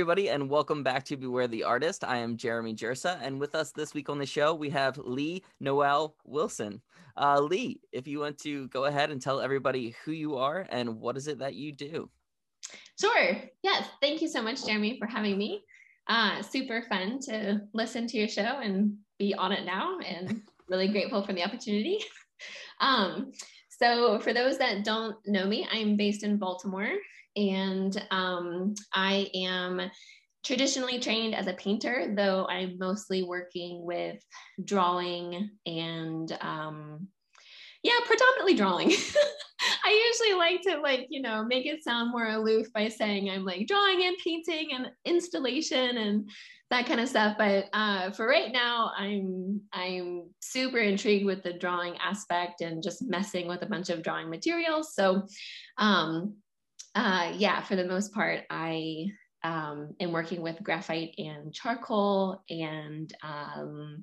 everybody, and welcome back to Beware the Artist. I am Jeremy Jersa, and with us this week on the show, we have Lee Noel Wilson. Uh, Lee, if you want to go ahead and tell everybody who you are and what is it that you do. Sure. Yes. Thank you so much, Jeremy, for having me. Uh, super fun to listen to your show and be on it now, and really grateful for the opportunity. um, so, for those that don't know me, I'm based in Baltimore, and um, I am traditionally trained as a painter, though I'm mostly working with drawing and um, yeah, predominantly drawing. I usually like to like, you know, make it sound more aloof by saying I'm like drawing and painting and installation and that kind of stuff. But uh, for right now, I'm I'm super intrigued with the drawing aspect and just messing with a bunch of drawing materials. So um, uh, yeah, for the most part, I um, am working with graphite and charcoal and um,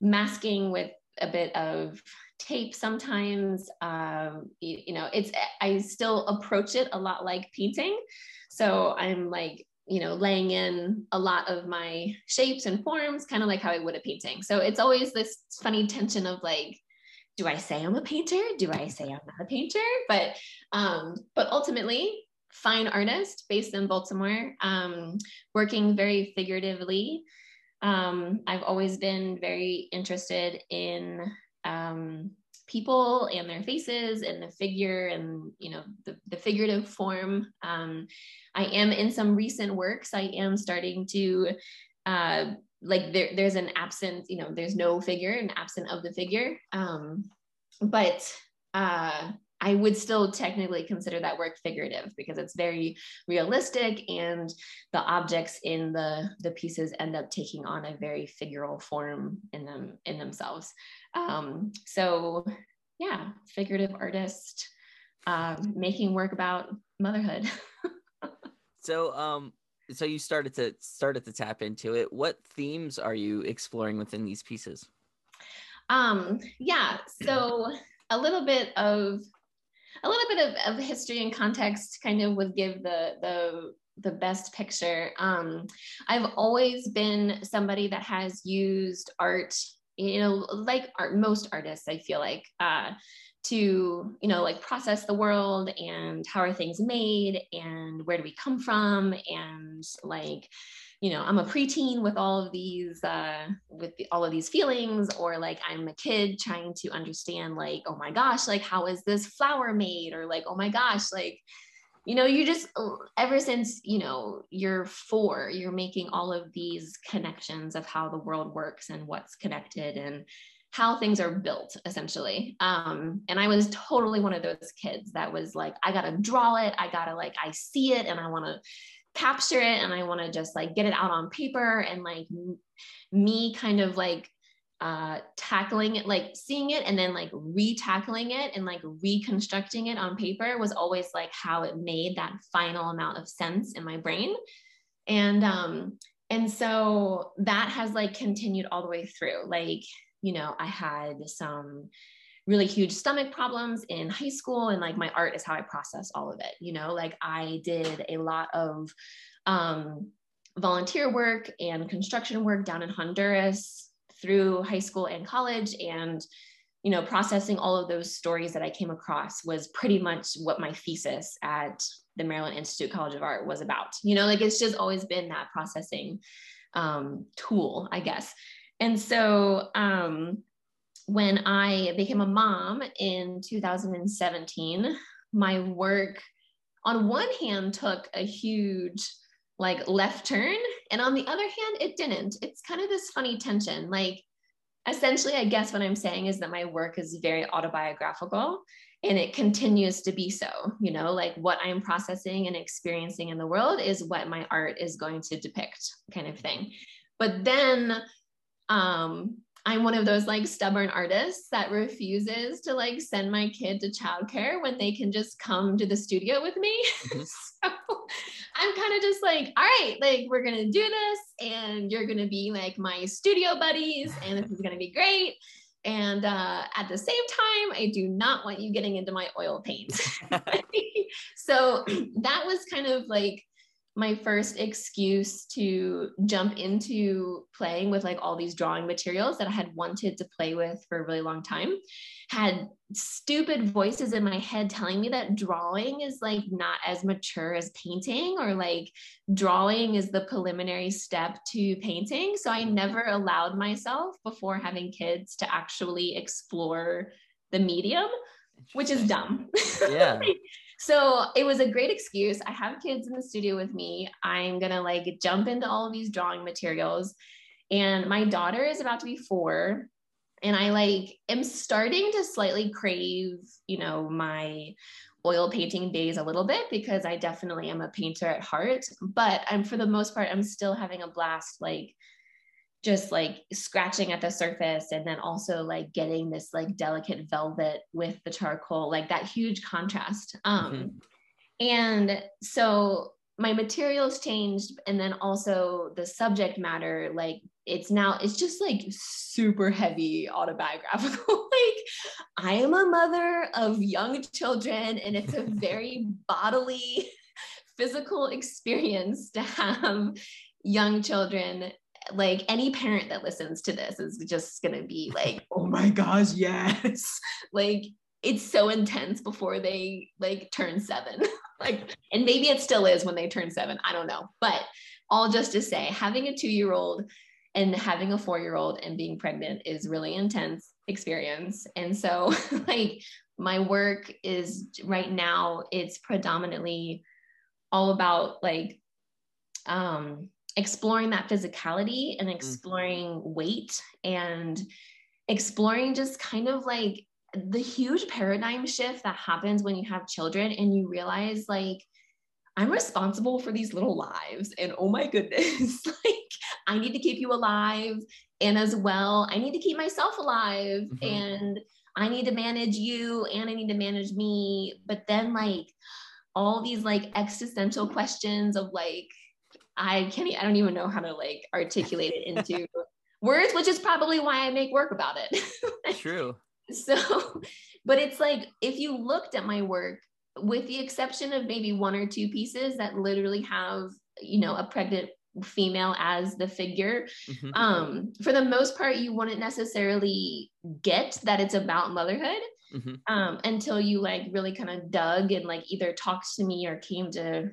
masking with a bit of tape sometimes. Um, you, you know, it's I still approach it a lot like painting. So I'm like you know laying in a lot of my shapes and forms kind of like how i would a painting so it's always this funny tension of like do I say I'm a painter? Do I say I'm not a painter? But um, but ultimately, fine artist based in Baltimore, um, working very figuratively. Um, I've always been very interested in um, people and their faces and the figure and you know the, the figurative form. Um, I am in some recent works. I am starting to uh, like there, there's an absence, you know, there's no figure, an absent of the figure. Um, but uh, I would still technically consider that work figurative because it's very realistic and the objects in the, the pieces end up taking on a very figural form in them in themselves. Um, so yeah, figurative artist um, making work about motherhood. so um so you started to started to tap into it. What themes are you exploring within these pieces? Um yeah so a little bit of a little bit of, of history and context kind of would give the the the best picture. Um i've always been somebody that has used art you know like art most artists i feel like uh to you know like process the world and how are things made and where do we come from? And like you know i'm a preteen with all of these uh with the, all of these feelings or like i'm a kid trying to understand like oh my gosh like how is this flower made? Or like oh my gosh like you know you just ever since you know you're four you're making all of these connections of how the world works and what's connected and how things are built essentially um, and i was totally one of those kids that was like i gotta draw it i gotta like i see it and i want to capture it and i want to just like get it out on paper and like me kind of like uh, tackling it, like seeing it and then like re-tackling it and like reconstructing it on paper was always like how it made that final amount of sense in my brain. And um, and so that has like continued all the way through. Like you know, I had some really huge stomach problems in high school and like my art is how I process all of it, you know, like I did a lot of um, volunteer work and construction work down in Honduras through high school and college and you know processing all of those stories that I came across was pretty much what my thesis at the Maryland Institute College of Art was about. You know, like it's just always been that processing um, tool, I guess. And so um, when I became a mom in 2017, my work on one hand took a huge like left turn and on the other hand it didn't. It's kind of this funny tension. Like essentially i guess what i'm saying is that my work is very autobiographical and it continues to be so you know? Like what i'm processing and experiencing in the world is what my art is going to depict kind of thing. But then um, I'm one of those like stubborn artists that refuses to like send my kid to childcare when they can just come to the studio with me. Mm-hmm. so I'm kind of just like, all right, like we're gonna do this, and you're gonna be like my studio buddies, and this is gonna be great. And uh, at the same time, I do not want you getting into my oil paint. so that was kind of like my first excuse to jump into playing with like all these drawing materials that I had wanted to play with for a really long time had stupid voices in my head telling me that drawing is like not as mature as painting or like drawing is the preliminary step to painting so I mm-hmm. never allowed myself before having kids to actually explore the medium which is dumb. Yeah. So it was a great excuse. I have kids in the studio with me. I'm going to like jump into all of these drawing materials. And my daughter is about to be four. And I like am starting to slightly crave, you know, my oil painting days a little bit because I definitely am a painter at heart. But I'm for the most part, I'm still having a blast like just like scratching at the surface and then also like getting this like delicate velvet with the charcoal like that huge contrast um mm-hmm. and so my materials changed and then also the subject matter like it's now it's just like super heavy autobiographical like i am a mother of young children and it's a very bodily physical experience to have young children like any parent that listens to this is just going to be like, oh my gosh, yes. like it's so intense before they like turn seven. like, and maybe it still is when they turn seven. I don't know. But all just to say, having a two year old and having a four year old and being pregnant is really intense experience. And so, like, my work is right now, it's predominantly all about like um exploring that physicality and mm. exploring mm. weight and exploring just kind of like the huge paradigm shift that happens when you have children and you realize like I'm responsible for these little lives and oh my goodness like I need to keep you alive and as well I need to keep myself alive mm-hmm. and I need to manage you and I need to manage me but then like all these like existential questions of like I can't, I don't even know how to like articulate it into words, which is probably why I make work about it. True. So, but it's like if you looked at my work, with the exception of maybe one or two pieces that literally have, you know, a pregnant female as the figure mm-hmm. um for the most part you wouldn't necessarily get that it's about motherhood mm-hmm. um until you like really kind of dug and like either talked to me or came to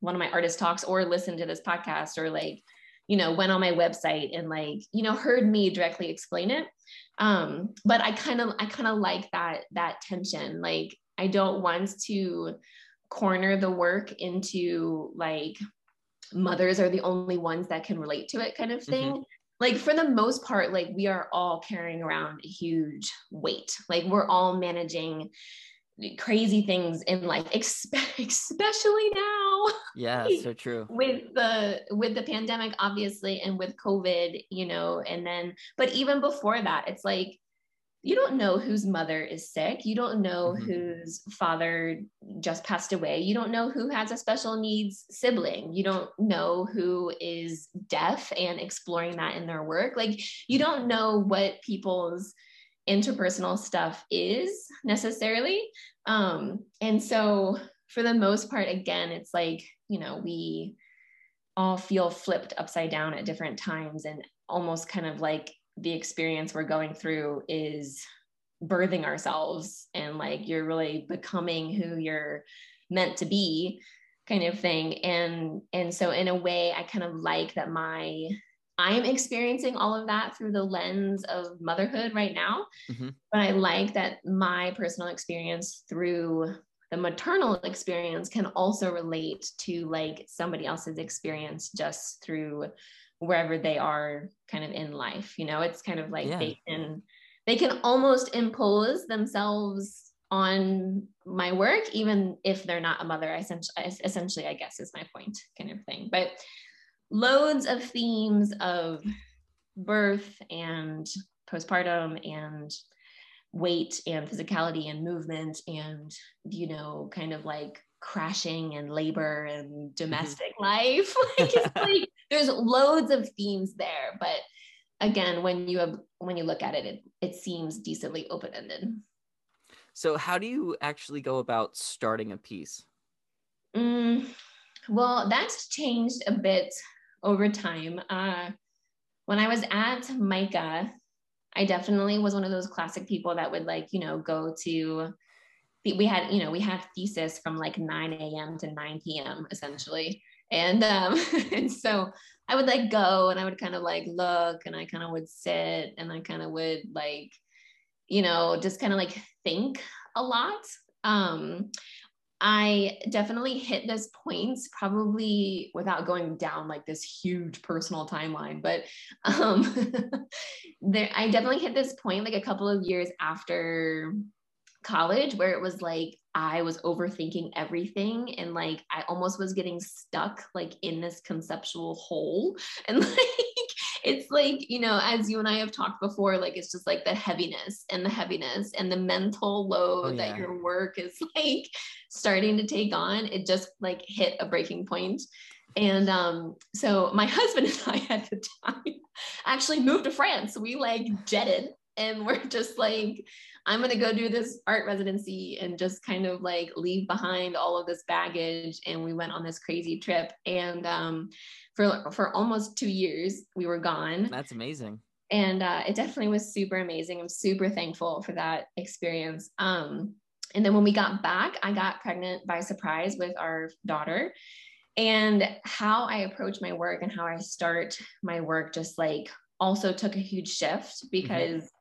one of my artist talks or listened to this podcast or like you know went on my website and like you know heard me directly explain it. Um but i kind of i kind of like that that tension. Like i don't want to corner the work into like mothers are the only ones that can relate to it kind of thing. Mm-hmm. like for the most part like we are all carrying around a huge weight. Like we're all managing crazy things in life especially now yeah so true. with the with the pandemic obviously and with covid you know and then but even before that it's like you don't know whose mother is sick. You don't know mm-hmm. whose father just passed away. You don't know who has a special needs sibling. You don't know who is deaf and exploring that in their work. Like you don't know what people's interpersonal stuff is necessarily. Um, and so, for the most part, again, it's like, you know, we all feel flipped upside down at different times, and almost kind of like the experience we're going through is birthing ourselves and like you're really becoming who you're meant to be kind of thing and and so in a way i kind of like that my I am experiencing all of that through the lens of motherhood right now. Mm-hmm. But I like that my personal experience through the maternal experience can also relate to like somebody else's experience just through wherever they are kind of in life. You know, it's kind of like yeah. they can they can almost impose themselves on my work even if they're not a mother essentially essentially i guess is my point kind of thing but loads of themes of birth and postpartum and weight and physicality and movement and you know kind of like crashing and labor and mm-hmm. domestic life like, like there's loads of themes there but again when you have when you look at it it, it seems decently open-ended so how do you actually go about starting a piece mm, well, that's changed a bit over time. Uh, when I was at MICA, I definitely was one of those classic people that would like, you know, go to we had, you know, we had thesis from like 9 a.m. to 9 p.m. essentially. And um, and so I would like go and I would kind of like look and I kind of would sit and I kind of would like, you know, just kind of like think a lot. Um, I definitely hit this point probably without going down like this huge personal timeline, but um, there, I definitely hit this point like a couple of years after college where it was like I was overthinking everything and like I almost was getting stuck like in this conceptual hole and like it's like you know as you and I have talked before like it's just like the heaviness and the heaviness and the mental load oh, yeah. that your work is like starting to take on it just like hit a breaking point and um, so my husband and I at the time actually moved to France. We like jetted and we're just like I'm going to go do this art residency and just kind of like leave behind all of this baggage. And we went on this crazy trip. And um, for, for almost two years, we were gone. That's amazing. And uh, it definitely was super amazing. I'm super thankful for that experience. Um, and then when we got back, I got pregnant by surprise with our daughter. And how I approach my work and how I start my work just like also took a huge shift mm-hmm. because mm-hmm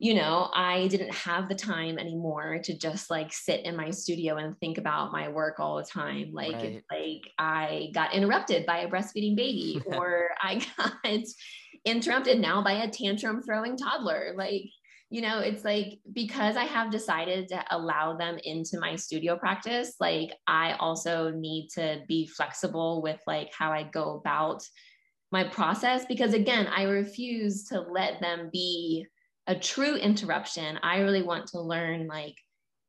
you know, I didn't have the time anymore to just like sit in my studio and think about my work all the time. Like, right. like I got interrupted by a breastfeeding baby, or I got interrupted now by a tantrum throwing toddler. Like, you know, it's like because I have decided to allow them into my studio practice, like I also need to be flexible with like how I go about my process because again, I refuse to let them be a true interruption, I really want to learn like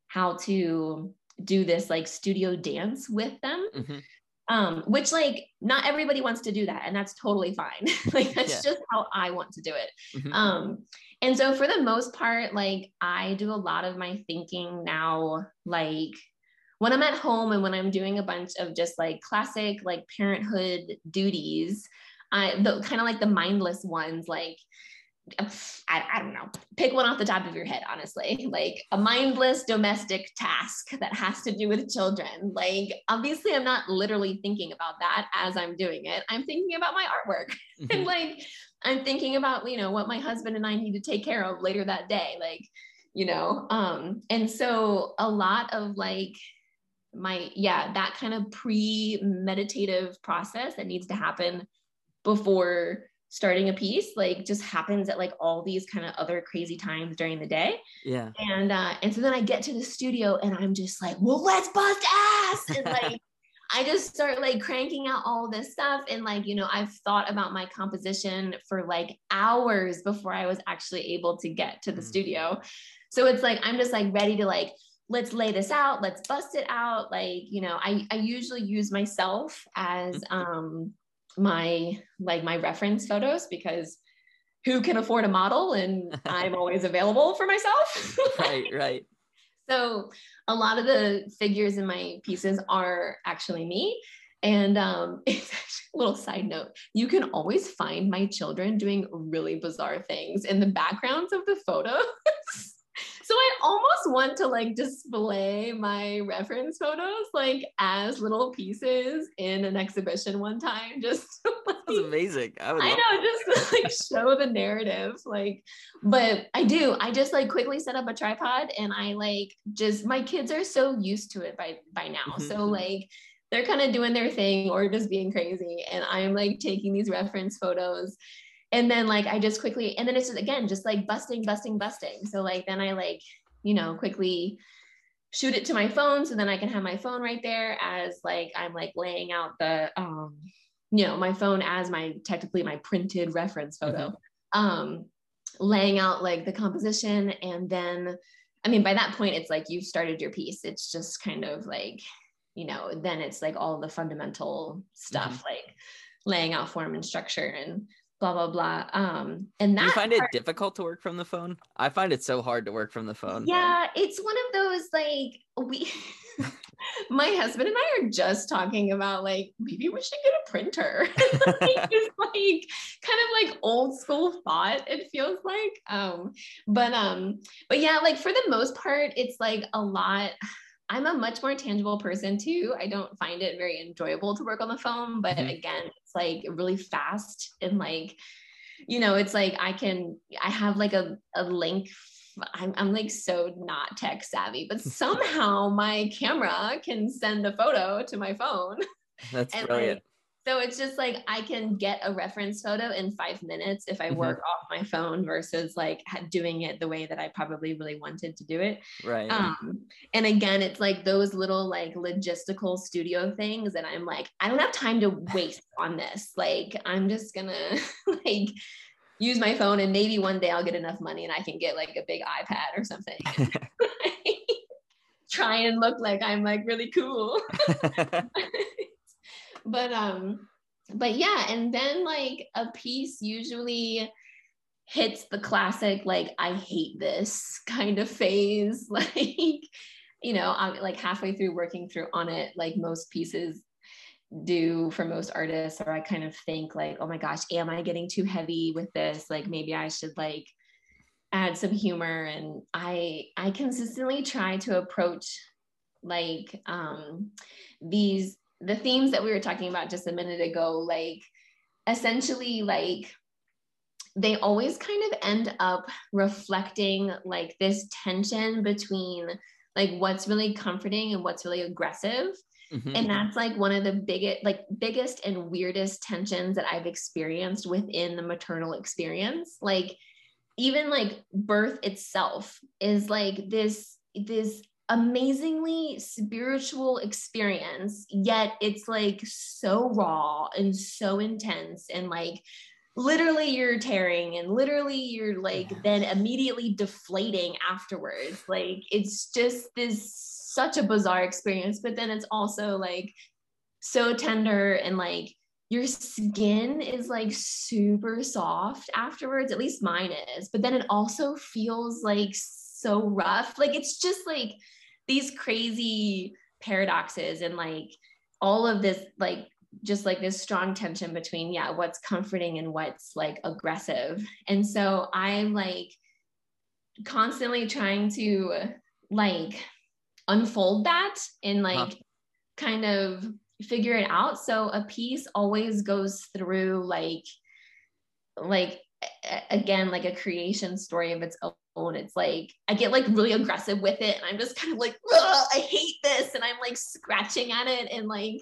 how to do this like studio dance with them. Mm-hmm. Um, which like not everybody wants to do that, and that's totally fine. like that's yeah. just how I want to do it. Mm-hmm. Um, and so for the most part, like I do a lot of my thinking now, like when I'm at home and when I'm doing a bunch of just like classic like parenthood duties, I the kind of like the mindless ones, like I, I, don't know, pick one off the top of your head, honestly. Like a mindless domestic task that has to do with children. Like, obviously, I'm not literally thinking about that as I'm doing it. I'm thinking about my artwork. Mm-hmm. and like, I'm thinking about, you know, what my husband and I need to take care of later that day. Like, you know, um, and so a lot of like, my yeah that kind of pre-meditative process that needs to happen before starting a piece like just happens at like all these kind of other crazy times during the day. Yeah. And uh and so then I get to the studio and I'm just like, well, let's bust ass. And like I just start like cranking out all this stuff. And like, you know, I've thought about my composition for like hours before I was actually able to get to the mm. studio. So it's like I'm just like ready to like let's lay this out let's bust it out like you know i i usually use myself as mm-hmm. um my like my reference photos because who can afford a model and I'm always available for myself. right, right. So a lot of the figures in my pieces are actually me. And um, it's actually a little side note. You can always find my children doing really bizarre things in the backgrounds of the photos. So I almost want to like display my reference photos like as little pieces in an exhibition one time. Just like, that's amazing. I, I know, just like show the narrative. Like, but I do. I just like quickly set up a tripod and I like just my kids are so used to it by by now. Mm-hmm. So like they're kind of doing their thing or just being crazy. And I'm like taking these reference photos and then like I just quickly, and then it's just again, just like busting, busting, busting. So like then I like, you know, quickly shoot it to my phone so then I can have my phone right there as like I'm like laying out the um, you know, my phone as my technically my printed reference photo. Mm-hmm. Um, laying out like the composition and then I mean by that point it's like you've started your piece. It's just kind of like, you know, then it's like all the fundamental stuff mm-hmm. like laying out form and structure and blah blah blah um and that Do you find part, it difficult to work from the phone i find it so hard to work from the phone yeah it's one of those like we my husband and I are just talking about like maybe we should get a printer. it's like kind of like old school thought. It feels like, um, but um, but yeah, like for the most part, it's like a lot. I'm a much more tangible person too. I don't find it very enjoyable to work on the phone, but mm-hmm. again, it's like really fast and like, you know, it's like I can I have like a, a link I'm, I'm like so not tech savvy, but somehow my camera can send a photo to my phone. That's and brilliant. Like, so it's just like I can get a reference photo in five minutes if I work mm-hmm. off my phone versus like doing it the way that I probably really wanted to do it. Right. Um, and again, it's like those little like logistical studio things, and I'm like, I don't have time to waste on this. Like, I'm just gonna like use my phone and maybe one day I'll get enough money and I can get like a big iPad or something. Try and look like I'm like really cool. But um but yeah, and then like a piece usually hits the classic like I hate this kind of phase. Like you know, I'm like halfway through working through on it like most pieces do for most artists or i kind of think like oh my gosh am i getting too heavy with this? Like maybe i should like add some humor. And i i consistently try to approach like um these the themes that we were talking about just a minute ago like essentially like they always kind of end up reflecting like this tension between like what's really comforting and what's really aggressive Mm-hmm. And that's like one of the biggest, like biggest and weirdest tensions that I've experienced within the maternal experience. Like even like birth itself is like this, this amazingly spiritual experience, yet it's like so raw and so intense and like literally you're tearing and literally you're like then immediately deflating afterwards. Like it's just this such a bizarre experience, but then it's also like so tender and like your skin is like super soft afterwards. At least mine is, but then it also feels like so rough. Like it's just like these crazy paradoxes and like all of this, like just like this strong tension between, yeah, what's comforting and what's like aggressive. And so I'm like constantly trying to like unfold that and uh-huh. like huh. kind of figure it out. So a piece always goes through like like again like a creation story of its own. It's like I get like really aggressive with it and I'm just kind of like I hate this and I'm like scratching at it and like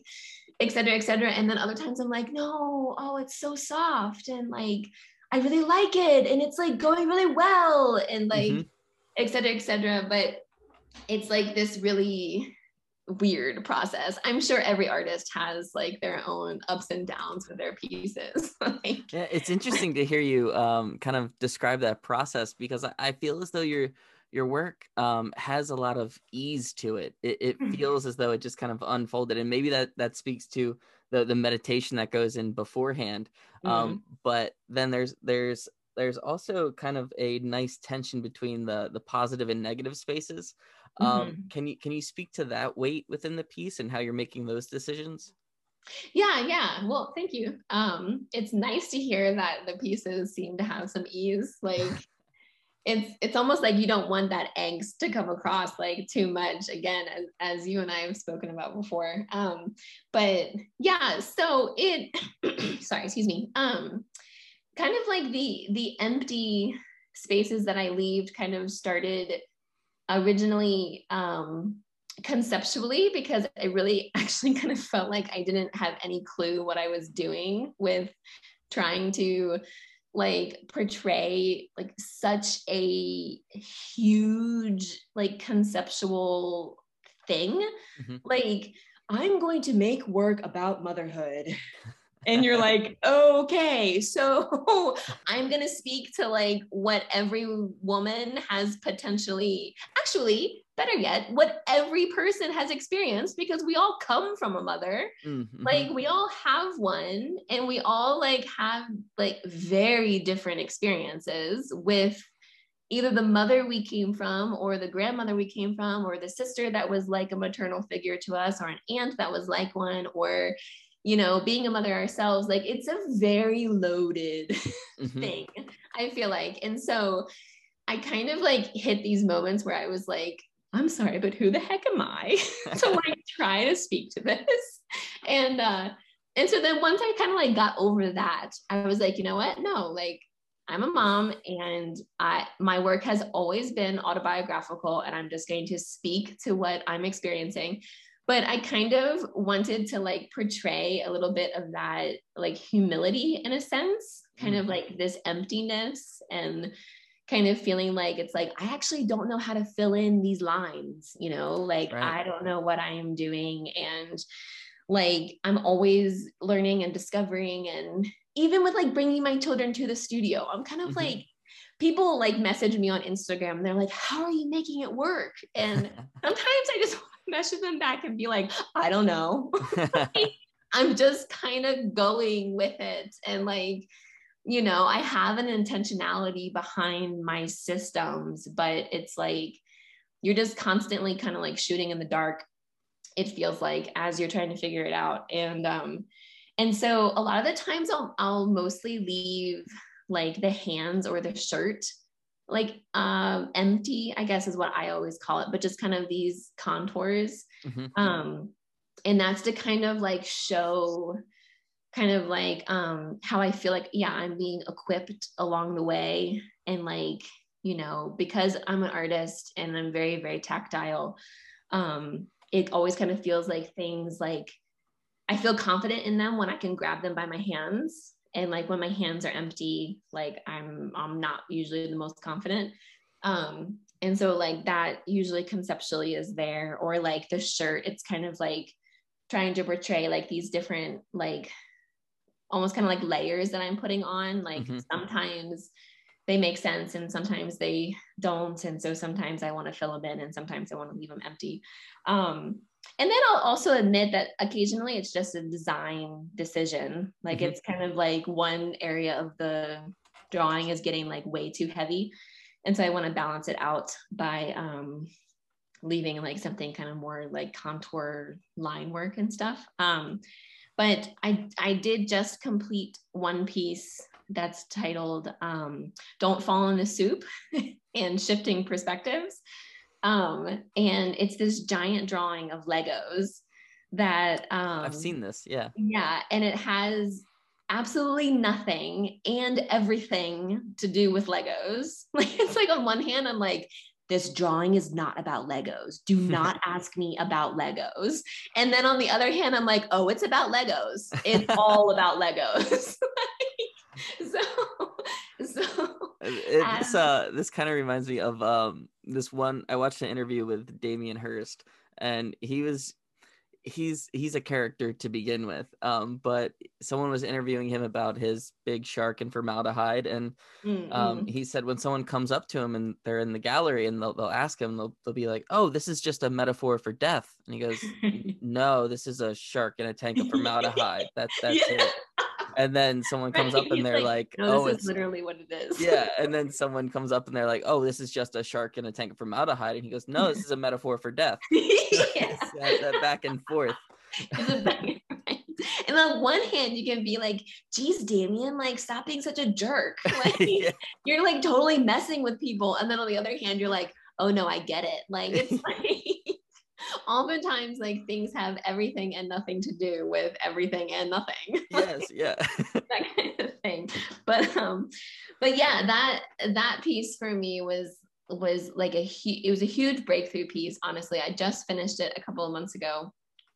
etc etc and then other times I'm like no oh it's so soft and like I really like it and it's like going really well and like etc mm-hmm. etc but it's like this really weird process. I'm sure every artist has like their own ups and downs with their pieces. like, yeah, it's interesting to hear you um, kind of describe that process because I, I feel as though your your work um, has a lot of ease to it. It, it mm-hmm. feels as though it just kind of unfolded, and maybe that that speaks to the the meditation that goes in beforehand. Mm-hmm. Um, but then there's there's there's also kind of a nice tension between the the positive and negative spaces um, mm-hmm. Can you can you speak to that weight within the piece and how you're making those decisions? Yeah, yeah. Well, thank you. Um, it's nice to hear that the pieces seem to have some ease. Like it's it's almost like you don't want that angst to come across like too much again as, as you and i have spoken about before um but yeah so it sorry excuse me um kind of like the the empty spaces that i leave kind of started originally um, conceptually because I really actually kind of felt like I didn't have any clue what I was doing with trying to like portray like such a huge like conceptual thing mm-hmm. like i'm going to make work about motherhood and you're like, okay, so I'm going to speak to like what every woman has potentially, actually, better yet, what every person has experienced because we all come from a mother. Mm-hmm. Like we all have one and we all like have like very different experiences with either the mother we came from or the grandmother we came from or the sister that was like a maternal figure to us or an aunt that was like one or you know being a mother ourselves like it's a very loaded mm-hmm. thing i feel like and so i kind of like hit these moments where i was like i'm sorry but who the heck am i to like try to speak to this and uh and so then once i kind of like got over that i was like you know what no like I'm a mom and I my work has always been autobiographical and I'm just going to speak to what I'm experiencing. But I kind of wanted to like portray a little bit of that like humility in a sense, kind mm. of like this emptiness and kind of feeling like it's like I actually don't know how to fill in these lines, you know, like right. I don't know what I am doing and like I'm always learning and discovering and even with like bringing my children to the studio, I'm kind of mm-hmm. like, people like message me on Instagram and they're like, How are you making it work? And sometimes I just message them back and be like, I don't know. I'm just kind of going with it. And like, you know, I have an intentionality behind my systems, but it's like you're just constantly kind of like shooting in the dark. It feels like as you're trying to figure it out. And um, and so a lot of the times I'll, I'll mostly leave like the hands or the shirt like um, empty, I guess is what I always call it, but just kind of these contours. Mm-hmm. Um, and that's to kind of like show kind of like um, how I feel like, yeah, I'm being equipped along the way. And like, you know, because I'm an artist and I'm very, very tactile, um, it always kind of feels like things like I feel confident in them when I can grab them by my hands. And like when my hands are empty, like I'm I'm not usually the most confident. Um, and so like that usually conceptually is there, or like the shirt, it's kind of like trying to portray like these different like almost kind of like layers that I'm putting on. Like mm-hmm. sometimes they make sense and sometimes they don't. And so sometimes I want to fill them in and sometimes I want to leave them empty. Um, and then I'll also admit that occasionally it's just a design decision. Like mm-hmm. it's kind of like one area of the drawing is getting like way too heavy. And so I want to balance it out by um, leaving like something kind of more like contour line work and stuff. Um, but I, I did just complete one piece that's titled um, Don't Fall in the Soup and Shifting Perspectives. Um, and it's this giant drawing of Legos that um, I've seen this. Yeah. Yeah. And it has absolutely nothing and everything to do with Legos. Like it's like on one hand, I'm like, this drawing is not about Legos. Do not ask me about Legos. And then on the other hand, I'm like, oh, it's about Legos. It's all about Legos. so, so it's uh this kind of reminds me of um this one I watched an interview with Damien Hirst and he was he's he's a character to begin with um but someone was interviewing him about his big shark and formaldehyde and mm-hmm. um he said when someone comes up to him and they're in the gallery and they'll, they'll ask him they'll, they'll be like oh this is just a metaphor for death and he goes no this is a shark in a tank of formaldehyde that's that's yeah. it and then someone comes up and they're like, like no, "Oh, it's literally what it is." yeah, and then someone comes up and they're like, "Oh, this is just a shark in a tank from out of formaldehyde," and he goes, "No, this is a metaphor for death." yeah. that, that back and forth. and on one hand, you can be like, "Geez, Damien, like, stop being such a jerk. Like, yeah. you're like totally messing with people." And then on the other hand, you're like, "Oh no, I get it." Like, it's like oftentimes like things have everything and nothing to do with everything and nothing. Yes yeah. That kind of thing. But um but yeah that that piece for me was was like a hu- it was a huge breakthrough piece honestly. I just finished it a couple of months ago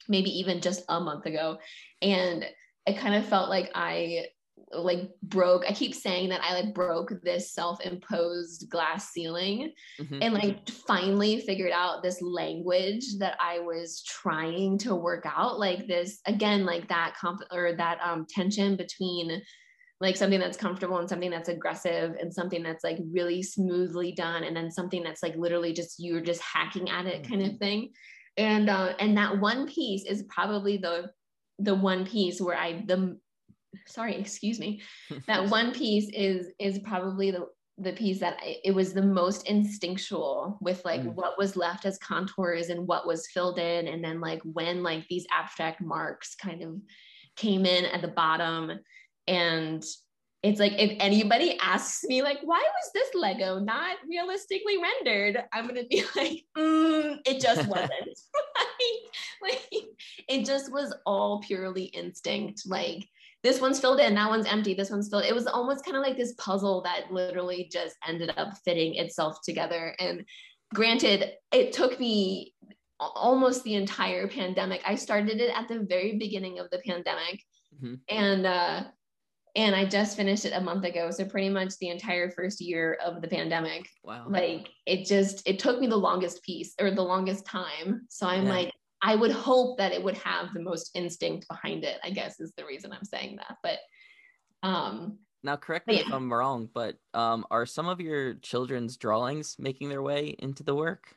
maybe even just a month ago and it kind of felt like i like broke i keep saying that i like broke this self-imposed glass ceiling mm-hmm. and like finally figured out this language that i was trying to work out like this again like that comp or that um tension between like something that's comfortable and something that's aggressive and something that's like really smoothly done and then something that's like literally just you're just hacking at it kind of mm-hmm. thing and uh and that one piece is probably the the one piece where i the sorry excuse me. That one piece is is probably the the piece that I, it was the most instinctual with like Mm. what was left as contours and what was filled in and then like when like these abstract marks kind of came in at the bottom. And it's like if anybody asks me like why was this lego not realistically rendered? I'm gonna be like mm, it just wasn't. Like, like it just was all purely instinct like this one's filled in, that one's empty, this one's filled. It was almost kind of like this puzzle that literally just ended up fitting itself together. And granted, it took me almost the entire pandemic. I started it at the very beginning of the pandemic. Mhm. And uh and I just finished it a month ago. So pretty much the entire first year of the pandemic. Wow. Like it just it took me the longest piece or the longest time. So I'm Yeah. like I would hope that it would have the most instinct behind it, I guess is the reason I'm saying that. But um Now, correct me if I'm wrong, but um, are some of your children's drawings making their way into the work?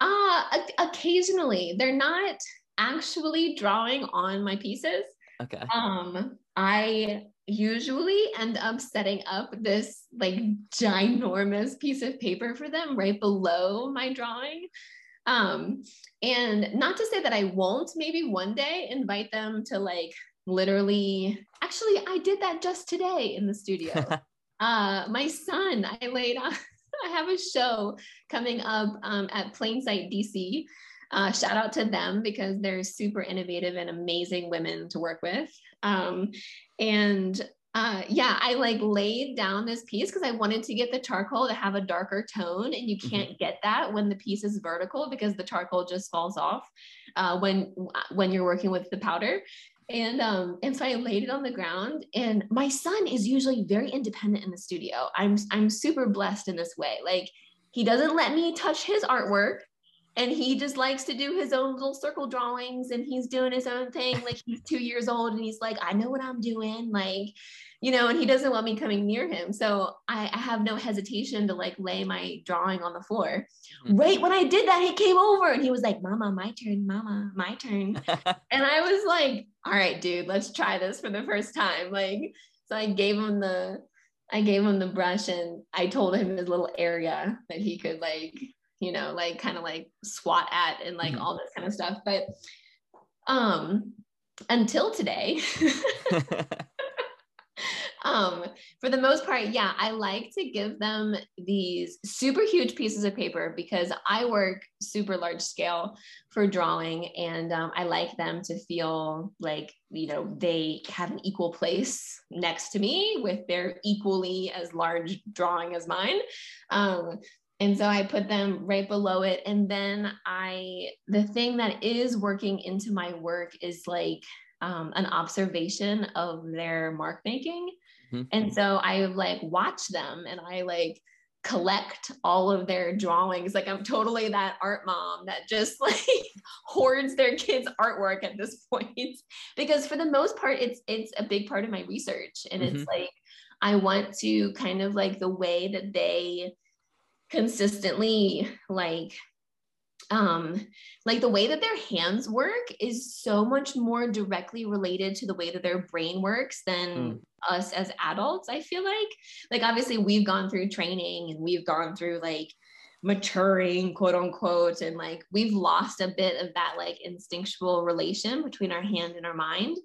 uh occasionally they're not actually drawing on my pieces. Okay. Um I usually end up setting up this like ginormous piece of paper for them right below my drawing. Um, and not to say that I won't maybe one day invite them to like literally, actually, I did that just today in the studio. uh, my son, I laid on, I have a show coming up um, at Plainsight DC. Uh, shout out to them because they're super innovative and amazing women to work with. Um, and uh, yeah, I like laid down this piece because I wanted to get the charcoal to have a darker tone, and you can't get that when the piece is vertical because the charcoal just falls off uh, when when you're working with the powder. And um, and so I laid it on the ground. And my son is usually very independent in the studio. I'm I'm super blessed in this way. Like he doesn't let me touch his artwork and he just likes to do his own little circle drawings and he's doing his own thing like he's two years old and he's like i know what i'm doing like you know and he doesn't want me coming near him. So i, I have no hesitation to like lay my drawing on the floor. Mhm. right when i did that he came over and he was like mama my turn mama my turn. And i was like all right dude let's try this for the first time. Like so i gave him the i gave him the brush and i told him his little area that he could like you know like kind of like swat at and like Mhm. all this kind of stuff. But um until today um for the most part yeah i like to give them these super huge pieces of paper because i work super large scale for drawing and um, i like them to feel like you know they have an equal place next to me with their equally as large drawing as mine. Um, and so i put them right below it. And then i the thing that is working into my work is like um, an observation of their mark making Mhm. and so i like watch them and i like collect all of their drawings. Like i'm totally that art mom that just like hoards their kids artwork at this point. Because for the most part it's it's a big part of my research. And it's like i want to kind of like the way that they consistently like um like the way that their hands work is so much more directly related to the way that their brain works than Mm. us as adults i feel like. Like obviously we've gone through training and we've gone through like maturing quote unquote and like we've lost a bit of that like instinctual relation between our hand and our mind.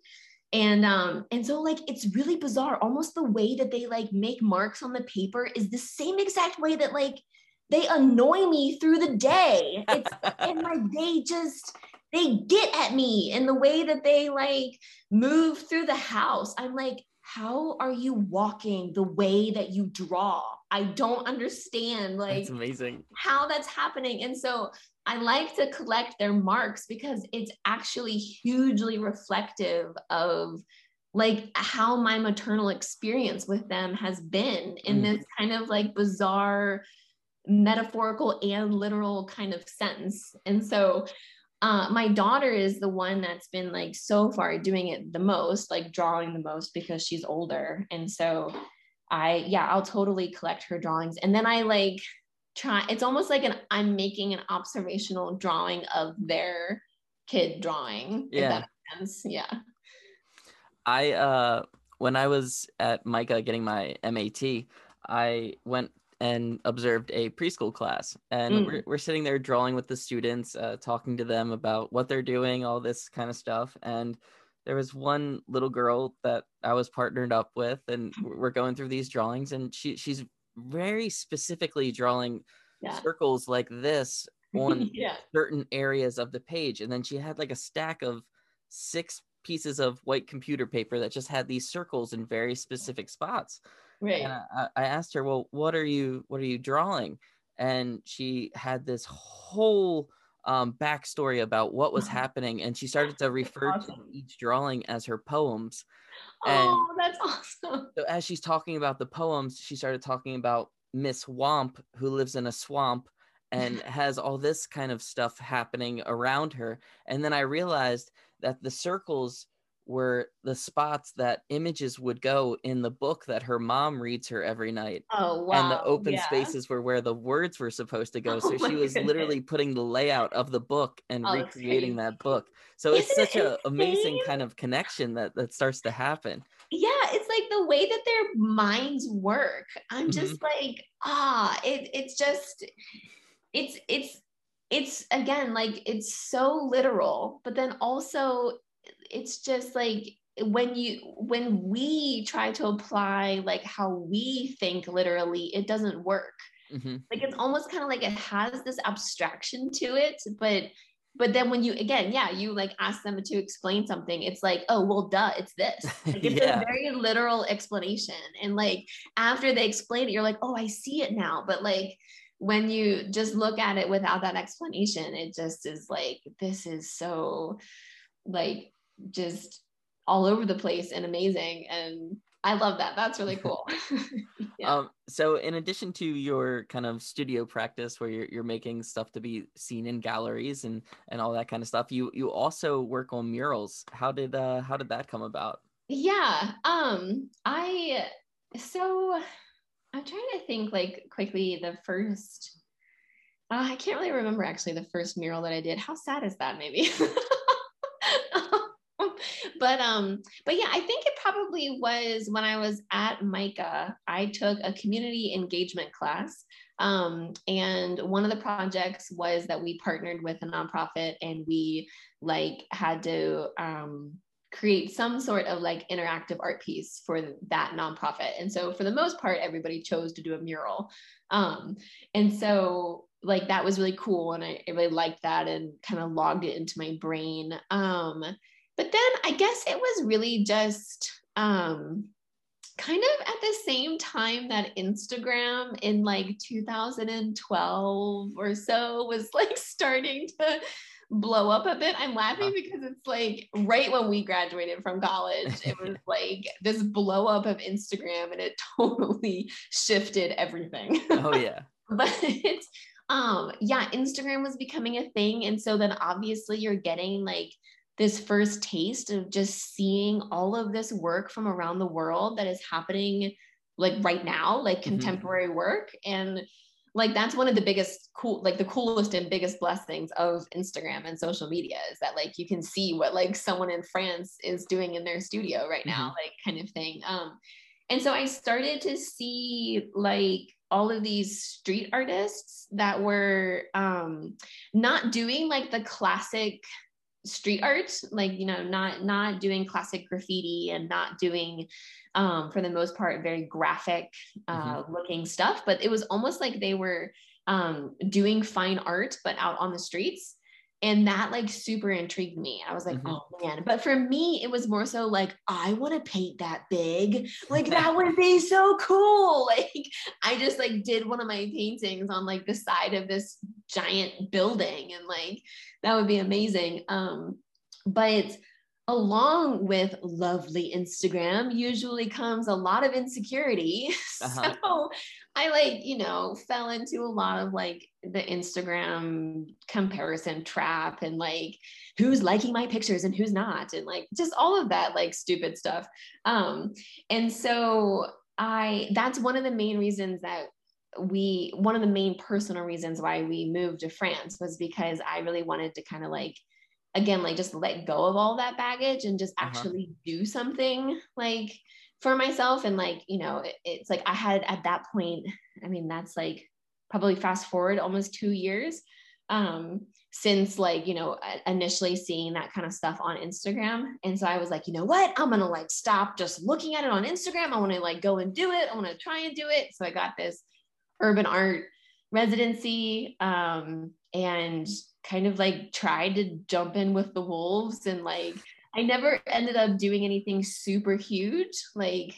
And um and so like it's really bizarre. Almost the way that they like make marks on the paper is the same exact way that like they annoy me through the day it's and like they just they get at me in the way that they like move through the house i'm like how are you walking the way that you draw i don't understand like That's amazing. how that's happening. And so I like to collect their marks because it's actually hugely reflective of like how my maternal experience with them has been in Mm. this kind of like bizarre metaphorical and literal kind of sense. And so uh, my daughter is the one that's been like so far doing it the most, like drawing the most because she's older. And so I, yeah, I'll totally collect her drawings. And then I like try, it's almost like an, I'm making an observational drawing of their kid drawing. Yeah. that makes sense. Yeah. I uh when I was at MICA getting my MAT, I went and observed a preschool class, and Mm. we're, we're sitting there drawing with the students, uh, talking to them about what they're doing, all this kind of stuff. And there was one little girl that I was partnered up with, and we're going through these drawings, and she she's very specifically drawing Yeah. circles like this on yeah. certain areas of the page. And then she had like a stack of six pieces of white computer paper that just had these circles in very specific spots. Right. And I, I asked her, well, what are you what are you drawing? And she had this whole um, backstory about what was happening, and she started to refer to each drawing as her poems. and- oh, that's awesome. So as she's talking about the poems, she started talking about Miss Womp, who lives in a swamp and has all this kind of stuff happening around her. And then I realized that the circles were the spots that images would go in the book that her mom reads her every night. Oh wow. and the open yeah. spaces were where the words were supposed to go. Oh So she was goodness. literally putting the layout of the book and Oh, recreating that book. So it's Isn't such it a amazing kind of connection that that starts to happen. yeah it's like the way that their minds work i'm Mm-hmm. just like ah it, it's just it's it's it's again like it's so literal but then also it's just like when you when we try to apply like how we think literally it doesn't work. Hmm like it's almost kind of like it has this abstraction to it but but then when you again yeah you like ask them to explain something it's like oh well duh it's this. Like it's Yeah. a very literal explanation. And like after they explain it you're like oh i see it now. But like when you just look at it without that explanation it just is like this is so like just all over the place and amazing and i love that that's really cool Yeah. Um, so in addition to your kind of studio practice where you're, you're making stuff to be seen in galleries and and all that kind of stuff, you you also work on murals. How did uh how did that come about? yeah um i so i'm trying to think like quickly the first uh, i can't really remember actually the first mural that i did how sad is that maybe but um but yeah i think it probably was when i was at MICA, i took a community engagement class um, and one of the projects was that we partnered with a nonprofit and we like had to um, create some sort of like interactive art piece for that nonprofit. And so for the most part, everybody chose to do a mural. Um, and so like that was really cool. And I, I really liked that and kind of logged it into my brain. Um, but then I guess it was really just um, kind of at the same time that Instagram in like 2012 or so was like starting to blow up a bit. I'm laughing Uh-huh. because it's like right when we graduated from college, it was like this blow up of Instagram and it totally shifted everything. Oh yeah. but um yeah, Instagram was becoming a thing and so then obviously you're getting like this first taste of just seeing all of this work from around the world that is happening like right now like Mhm. contemporary work. And like that's one of the biggest cool like the coolest and biggest blessings of instagram and social media is that like you can see what like someone in france is doing in their studio right now like kind of thing. Um and so i started to see like all of these street artists that were um not doing like the classic street art like you know not not doing classic graffiti and not doing um for the most part very graphic uh looking stuff but it was almost like they were um doing fine art but out on the streets and that like super intrigued me. I was like Mhm. oh man. But for me it was more so like i want to paint that big. Like that would be so cool. Like i just like did one of my paintings on like the side of this giant building and like that would be amazing. Um but along with lovely instagram usually comes a lot of insecurity. Uh-huh. so i like you know fell into a lot of like the instagram comparison trap and like who's liking my pictures and who's not and like just all of that like stupid stuff um and so i that's one of the main reasons that we one of the main personal reasons why we moved to france was because i really wanted to kind of like again like just let go of all that baggage and just Uh-huh. actually do something like for myself and like you know it, it's like i had at that point i mean that's like probably fast forward almost two years um since like you know initially seeing that kind of stuff on instagram. And so i was like you know what? I'm gonna like stop just looking at it on instagram. I want to like go and do it. I want to try and do it. So i got this urban art residency um and kind of like tried to jump in with the wolves and like I never ended up doing anything super huge, like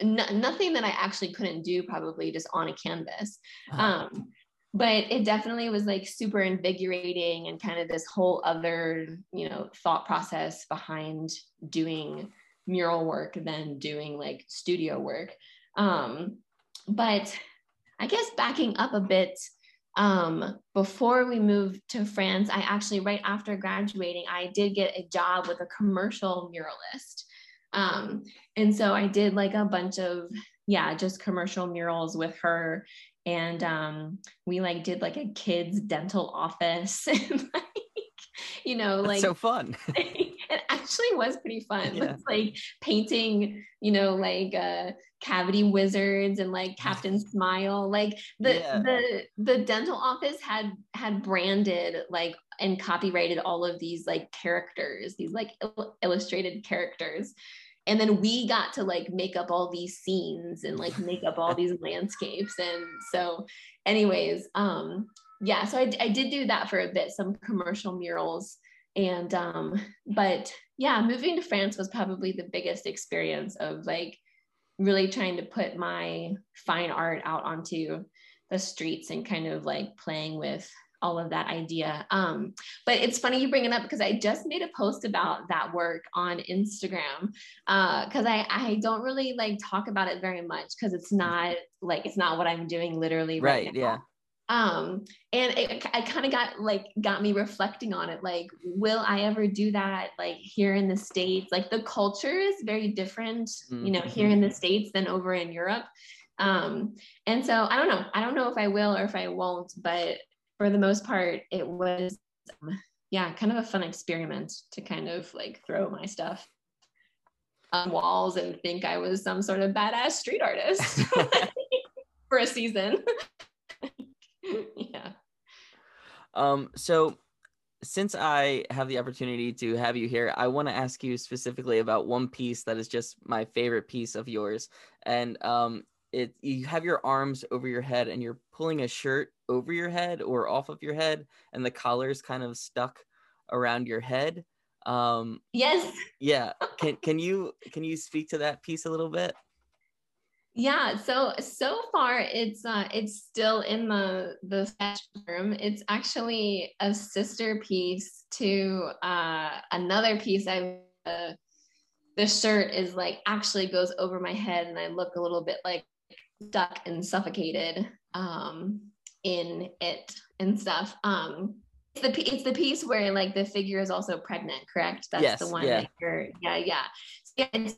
n- nothing that I actually couldn't do probably just on a canvas. Uh-huh. Um, but it definitely was like super invigorating and kind of this whole other, you know, thought process behind doing mural work than doing like studio work. Um, but I guess backing up a bit, um, before we moved to France, I actually, right after graduating, I did get a job with a commercial muralist. Um, and so I did like a bunch of, yeah, just commercial murals with her. And um, we like did like a kids dental office. and, like, you know, That's like so fun. it actually was pretty fun. Yeah. It's like painting, you know, like uh cavity wizards and like Captain Smile. Like the yeah. the the dental office had had branded like and copyrighted all of these like characters, these like il- illustrated characters. And then we got to like make up all these scenes and like make up all these landscapes. And so, anyways, um, yeah, so I, I did do that for a bit, some commercial murals. And um, but yeah, moving to France was probably the biggest experience of like really trying to put my fine art out onto the streets and kind of like playing with all of that idea. Um, but it's funny you bring it up because I just made a post about that work on Instagram because uh, I I don't really like talk about it very much because it's not like it's not what I'm doing literally right, right yeah um and it, i kind of got like got me reflecting on it like will i ever do that like here in the states like the culture is very different mm-hmm. you know here mm-hmm. in the states than over in europe um and so i don't know i don't know if i will or if i won't but for the most part it was yeah kind of a fun experiment to kind of like throw my stuff on walls and think i was some sort of badass street artist for a season yeah. Um, so since I have the opportunity to have you here, I want to ask you specifically about one piece that is just my favorite piece of yours. And um, it you have your arms over your head and you're pulling a shirt over your head or off of your head, and the collar's kind of stuck around your head. Um, yes. Yeah. Can can you can you speak to that piece a little bit? Yeah, so so far it's uh it's still in the the sketch form. It's actually a sister piece to uh another piece I uh, the shirt is like actually goes over my head and I look a little bit like stuck and suffocated um in it and stuff. Um it's the it's the piece where like the figure is also pregnant, correct? That's yes, the one yeah. that you're yeah, yeah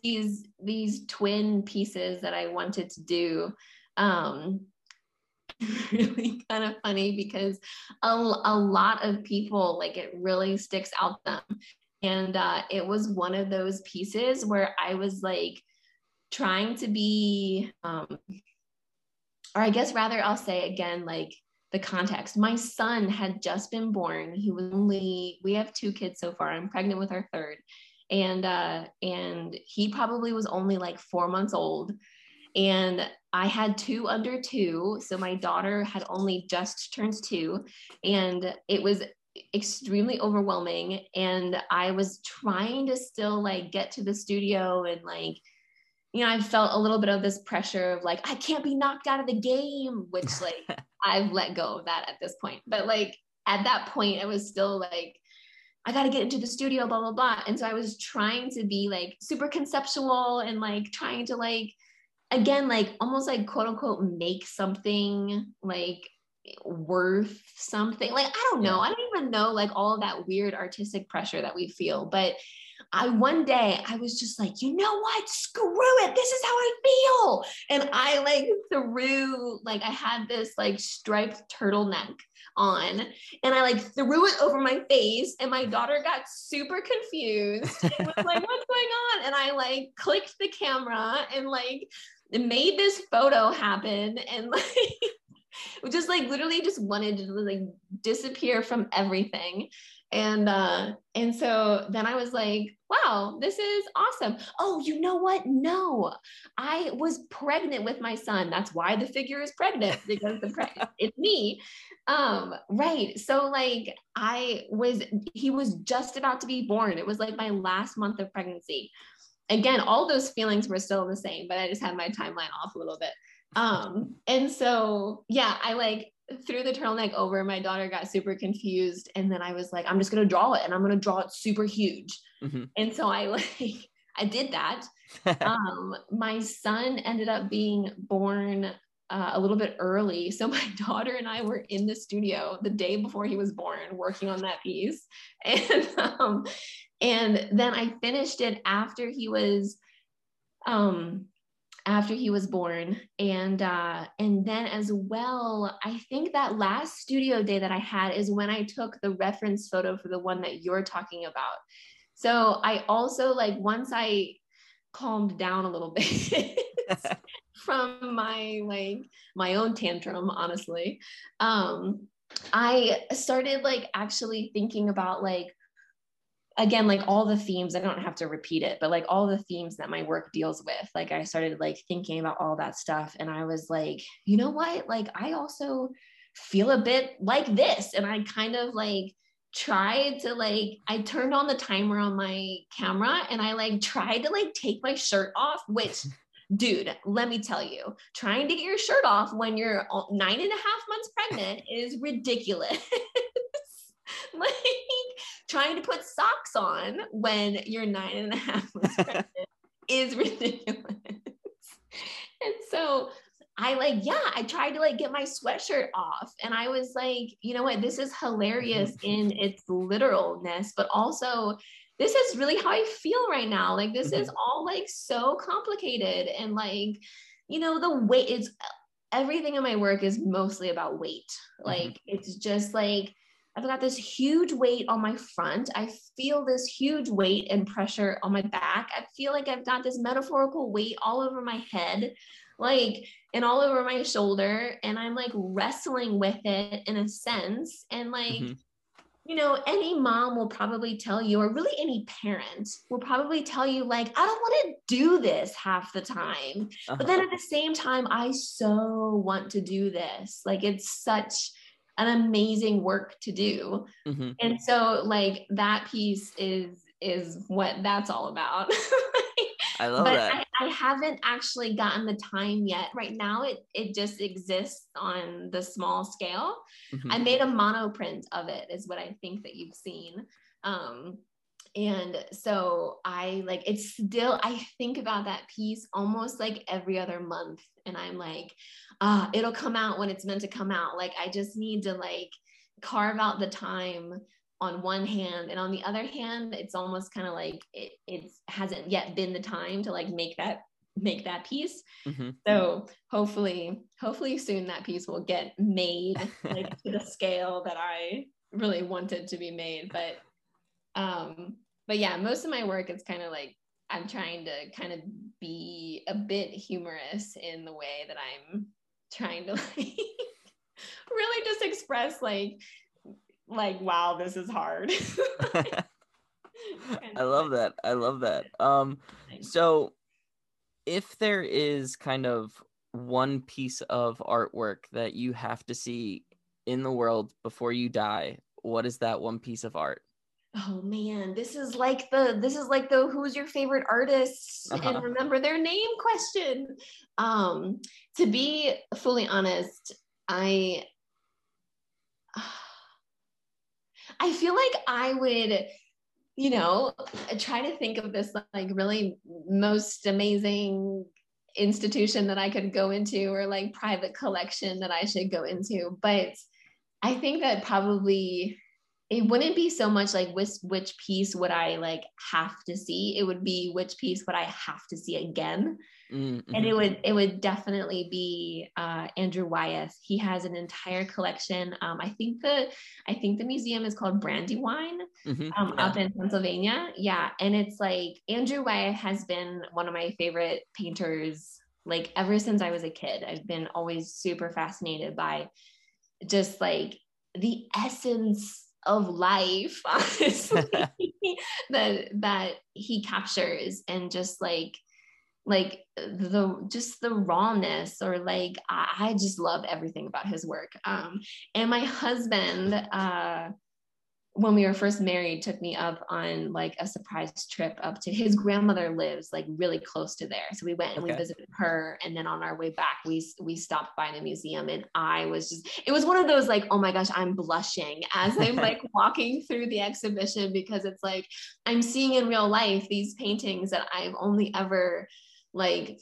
these these twin pieces that I wanted to do. Um, really kind of funny because a, a lot of people like it really sticks out them. And uh, it was one of those pieces where i was like trying to be um, or i guess rather i'll say again like the context. My son had just been born. He was only we have two kids so far. I'm pregnant with our third and uh, and he probably was only like four months old and i had two under two so my daughter had only just turned two and it was extremely overwhelming and i was trying to still like get to the studio and like you know i felt a little bit of this pressure of like i can't be knocked out of the game which like i've let go of that at this point but like at that point i was still like I got to get into the studio, blah, blah, blah. And so I was trying to be like super conceptual and like trying to like, again, like almost like quote unquote make something like worth something. Like, I don't know. I don't even know like all of that weird artistic pressure that we feel. But I one day I was just like, you know what? Screw it. This is how I feel. And I like threw, like, I had this like striped turtleneck on and I like threw it over my face and my daughter got super confused and was like, what's going on? And I like clicked the camera and like made this photo happen and like just like literally just wanted to like disappear from everything and uh and so then i was like wow this is awesome. Oh you know what? No i was pregnant with my son. That's why the figure is pregnant because the pre- it's me. Um right so like i was he was just about to be born. It was like my last month of pregnancy. Again all those feelings were still the same but i just had my timeline off a little bit. Um and so yeah i like threw the turtleneck over my daughter got super confused and then i was like i'm just going to draw it and i'm going to draw it super huge. Mm-hmm. and so i like i did that. Um my son ended up being born uh, a little bit early so my daughter and i were in the studio the day before he was born working on that piece. And um and then i finished it after he was um after he was born. And uh and then as well i think that last studio day that i had is when i took the reference photo for the one that you're talking about. So i also like once i calmed down a little bit from my like my own tantrum honestly um i started like actually thinking about like again like all the themes i don't have to repeat it but like all the themes that my work deals with like i started like thinking about all that stuff and i was like you know what? Like i also feel a bit like this and i kind of like tried to like i turned on the timer on my camera and i like tried to like take my shirt off which dude let me tell you trying to get your shirt off when you're nine and a half months pregnant is ridiculous. Like trying to put socks on when you're nine and a half months pregnant is ridiculous. and so I like, yeah, I tried to like get my sweatshirt off. And I was like, you know what? This is hilarious in its literalness, but also this is really how I feel right now. Like, this is mm-hmm. all like so complicated. And like, you know, the weight is everything in my work is mostly about weight. Mm-hmm. Like, it's just like, I've got this huge weight on my front. I feel this huge weight and pressure on my back. I feel like I've got this metaphorical weight all over my head, like, and all over my shoulder. And I'm like wrestling with it in a sense. And like, mm-hmm. you know, any mom will probably tell you, or really any parent will probably tell you, like, I don't want to do this half the time. Uh-huh. But then uh-huh. at the same time, I so want to do this. Like, it's such, an amazing work to do. Mm-hmm. And so like that piece is is what that's all about. I love but that. I, I, haven't actually gotten the time yet. Right now, it it just exists on the small scale. Mm-hmm. I made a monoprint of it, is what I think that you've seen. Um, and so I like it's still I think about that piece almost like every other month, and I'm like, uh, it'll come out when it's meant to come out. Like I just need to like carve out the time on one hand and on the other hand it's almost kind of like it it hasn't yet been the time to like make that make that piece mm-hmm. so hopefully hopefully soon that piece will get made like to the scale that i really wanted to be made but um but yeah most of my work is kind of like i'm trying to kind of be a bit humorous in the way that i'm trying to like really just express like like wow this is hard. I love that. I love that. Um so if there is kind of one piece of artwork that you have to see in the world before you die what is that one piece of art oh man this is like the this is like the who's your favorite artist uh-huh. and remember their name question um to be fully honest i i feel like i would you know try to think of this like really most amazing institution that i could go into or like private collection that i should go into but i think that probably it wouldn't be so much like which which piece would I like have to see. It would be which piece would I have to see again. Mm-hmm. And it would it would definitely be uh, Andrew Wyeth. He has an entire collection. Um, I think the I think the museum is called Brandywine mm-hmm. um, yeah. up in Pennsylvania. Yeah, and it's like Andrew Wyeth has been one of my favorite painters like ever since I was a kid. I've been always super fascinated by just like the essence of life honestly that that he captures and just like like the just the rawness or like I, I, just love everything about his work. Um and my husband uh when we were first married took me up on like a surprise trip up to his grandmother lives like really close to there so we went and okay. we visited her and then on our way back we we stopped by the museum and i was just it was one of those like oh my gosh i'm blushing as i'm like walking through the exhibition because it's like i'm seeing in real life these paintings that i've only ever like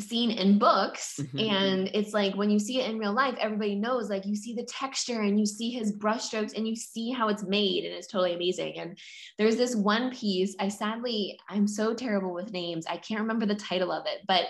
seen in books mm-hmm. and it's like when you see it in real life everybody knows like you see the texture and you see his brushstrokes and you see how it's made and it's totally amazing and there's this one piece i sadly i'm so terrible with names i can't remember the title of it but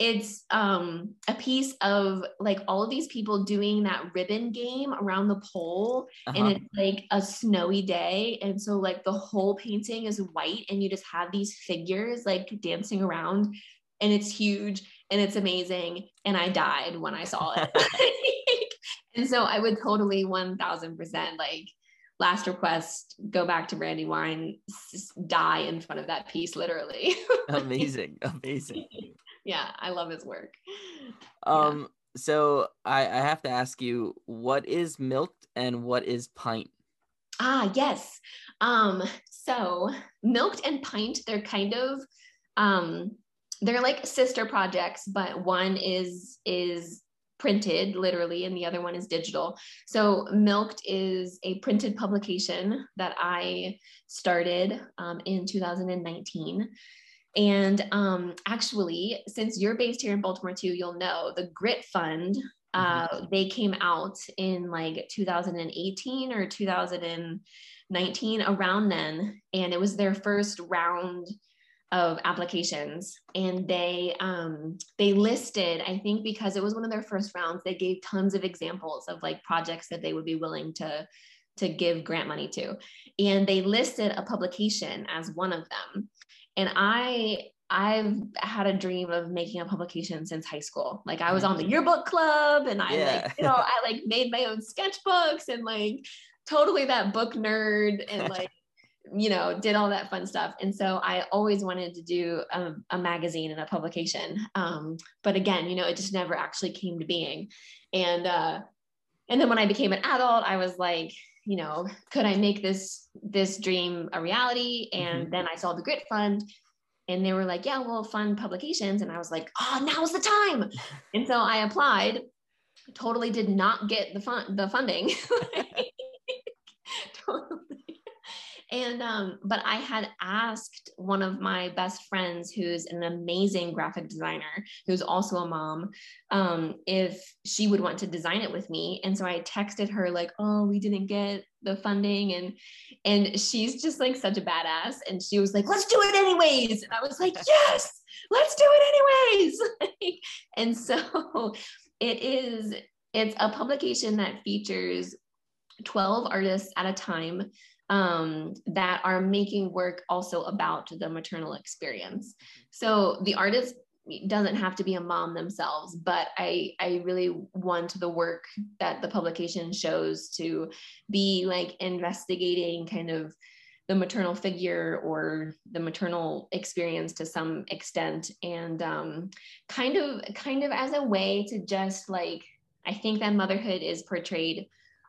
it's um a piece of like all of these people doing that ribbon game around the pole uh-huh. and it's like a snowy day and so like the whole painting is white and you just have these figures like dancing around and it's huge and it's amazing. And I died when I saw it. and so I would totally 1000% like last request, go back to Brandywine, die in front of that piece, literally. amazing. Amazing. Yeah, I love his work. Um, yeah. so I, I have to ask you, what is milked and what is pint? Ah, yes. Um, so milked and pint, they're kind of um they're like sister projects, but one is is printed literally and the other one is digital. So Milked is a printed publication that I started um, in 2019. And um, actually, since you're based here in Baltimore too, you'll know the Grit Fund. Uh, mm-hmm. They came out in like 2018 or 2019, around then, and it was their first round of applications and they um, they listed i think because it was one of their first rounds they gave tons of examples of like projects that they would be willing to to give grant money to and they listed a publication as one of them and i I've had a dream of making a publication since high school. Like I was on the yearbook club and I yeah. like, you know, I like made my own sketchbooks and like totally that book nerd and like you know, did all that fun stuff. And so I always wanted to do a, a magazine and a publication. Um, but again, you know, it just never actually came to being. And uh, and then when I became an adult, I was like, you know, could I make this this dream a reality? And mm-hmm. then I saw the Grit Fund, and they were like, yeah, we'll fund publications. And I was like, oh, now's the time. and so I applied. Totally did not get the fun the funding. totally and um, but I had asked one of my best friends, who's an amazing graphic designer, who's also a mom, um, if she would want to design it with me. And so I texted her like, "Oh, we didn't get the funding," and and she's just like such a badass, and she was like, "Let's do it anyways." And I was like, "Yes, let's do it anyways." and so it is. It's a publication that features 12 artists at a time um, that are making work also about the maternal experience. So the artist doesn't have to be a mom themselves, but I I really want the work that the publication shows to be like investigating kind of the maternal figure or the maternal experience to some extent and um, kind of kind of as a way to just like I think that motherhood is portrayed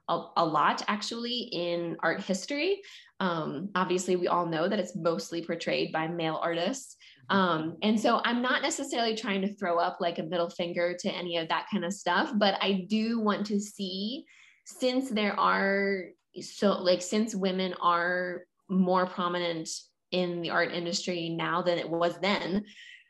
a, a lot actually in art history. Um, obviously, we all know that it's mostly portrayed by male artists. Mm-hmm. Um, and so I'm not necessarily trying to throw up like a middle finger to any of that kind of stuff, but I do want to see since there are so like since women are more prominent in the art industry now than it was then.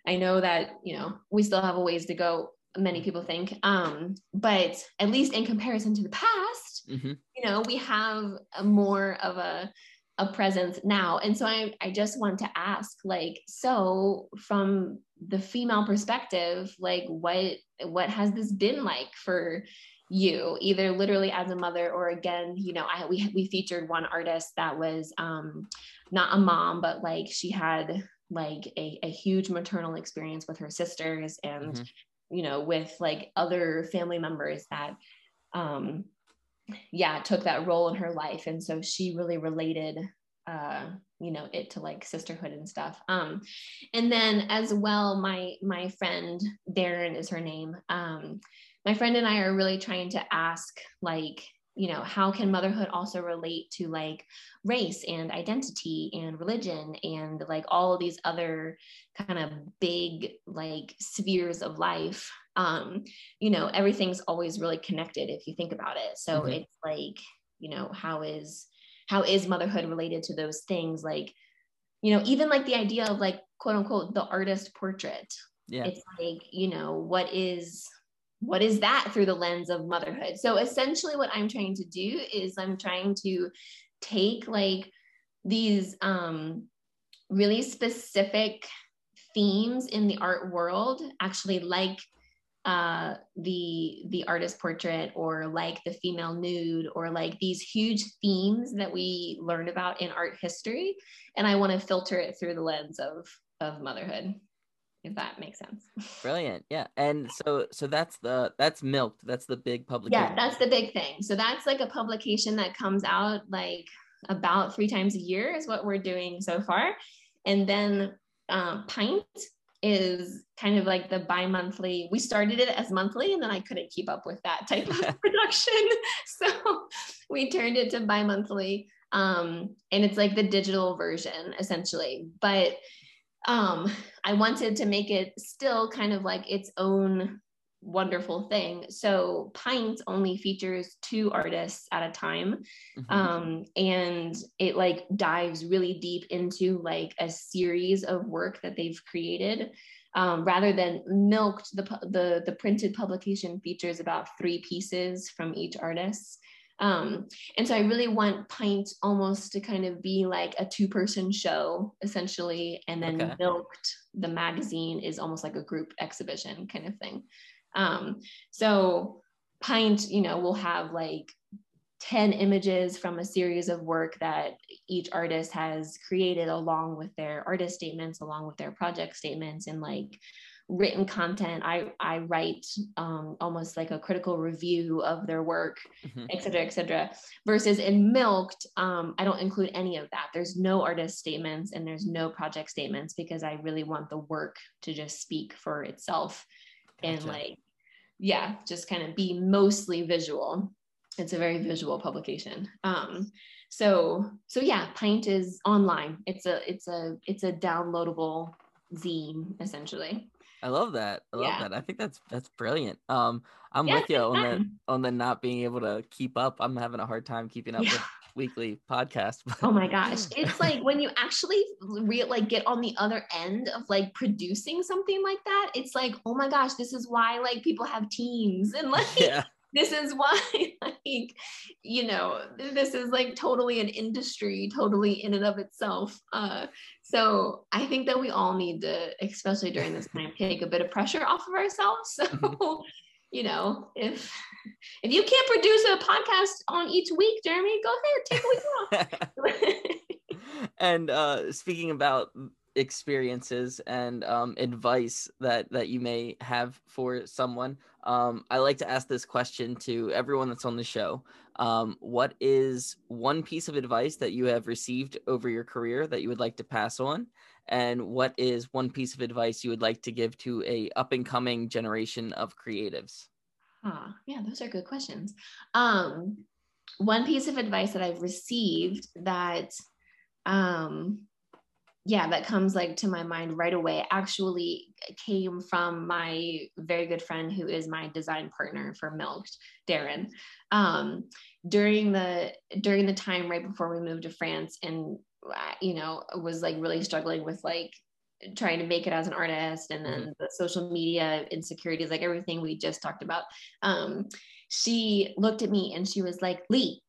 I know that, you know, we still have a ways to go many people think. Um, but at least in comparison to the past, mm-hmm. you know, we have more of a a presence now. And so I, I just want to ask, like, so from the female perspective, like what what has this been like for you, either literally as a mother or again, you know, I we we featured one artist that was um not a mom, but like she had like a, a huge maternal experience with her sisters and mm-hmm you know, with like other family members that, um, yeah, took that role in her life. And so she really related, uh, you know, it to like sisterhood and stuff. Um, and then as well, my, my friend Darren is her name. Um, my friend and I are really trying to ask like, you know how can motherhood also relate to like race and identity and religion and like all these other kind of big like spheres of life um you know everything's always really connected if you think about it. So mm-hmm. it's like you know how is how is motherhood related to those things? Like you know even like the idea of like quote unquote the artist portrait. Yeah. It's like you know what is what is that through the lens of motherhood? So essentially what i'm trying to do is i'm trying to take like these um really specific themes in the art world actually like uh, the the artist portrait or like the female nude or like these huge themes that we learn about in art history and i want to filter it through the lens of of motherhood if that makes sense. Brilliant. Yeah. And so so that's the that's milked. That's the big publication. Yeah, that's the big thing. So that's like a publication that comes out like about three times a year is what we're doing so far. And then um, Pint is kind of like the bi-monthly. We started it as monthly and then I couldn't keep up with that type of production. So we turned it to bi-monthly. Um, and it's like the digital version essentially. But um, I wanted to make it still kind of like its own wonderful thing. So Pint only features two artists at a time. Mm-hmm. Um, and it like dives really deep into like a series of work that they've created. Um, rather than milked the, the the printed publication features about three pieces from each artist um, and so I really want Pint almost to kind of be like a two person show essentially. And then okay. Milked, the magazine, is almost like a group exhibition kind of thing. Um, so Pint, you know, will have like 10 images from a series of work that each artist has created along with their artist statements, along with their project statements, and like written content. I, I write um, almost like a critical review of their work, mm-hmm. et cetera, et cetera. Versus in Milked, um, I don't include any of that. There's no artist statements and there's no project statements because I really want the work to just speak for itself gotcha. and like, yeah, just kind of be mostly visual. It's a very visual publication. Um, so so yeah, Pint is online. It's a it's a it's a downloadable zine essentially. I love that. I love yeah. that. I think that's that's brilliant. Um, I'm yeah, with you on the on the not being able to keep up. I'm having a hard time keeping up yeah. with weekly podcast. oh my gosh, it's like when you actually re- like get on the other end of like producing something like that. It's like, oh my gosh, this is why like people have teams and like yeah this is why like you know this is like totally an industry totally in and of itself uh so i think that we all need to especially during this time take a bit of pressure off of ourselves so mm-hmm. You know if if you can't produce a podcast on each week jeremy go ahead take a week off and uh speaking about experiences and um, advice that that you may have for someone um, i like to ask this question to everyone that's on the show. Um, what is one piece of advice that you have received over your career that you would like to pass on and what is one piece of advice you would like to give to a up and coming generation of creatives? Ah yeah those are good questions. Um, one piece of advice that i've received that um, yeah that comes like to my mind right away actually came from my very good friend who is my design partner for milked darren. Um, during the during the time right before we moved to france uh, you know was like really struggling with like trying to make it as an artist and then mm-hmm. the social media insecurities like everything we just talked about um, she looked at me and she was like lee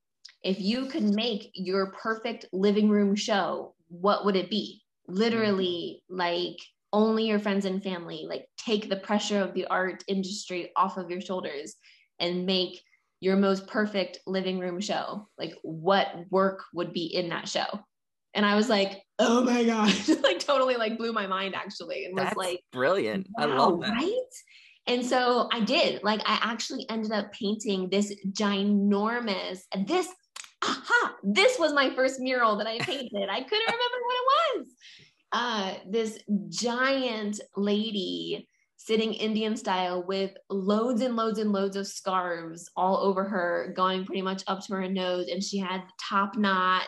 if you could make your perfect living room show what would it be literally mm-hmm. like only your friends and family like take the pressure of the art industry off of your shoulders and make your most perfect living room show like what work would be in that show and I was like, oh my God, like totally like blew my mind actually. And That's was like, brilliant. Wow, I love that. Right. And so I did, like, I actually ended up painting this ginormous, this, aha, this was my first mural that I painted. I couldn't remember what it was. Uh, this giant lady sitting Indian style with loads and loads and loads of scarves all over her, going pretty much up to her nose. And she had top knot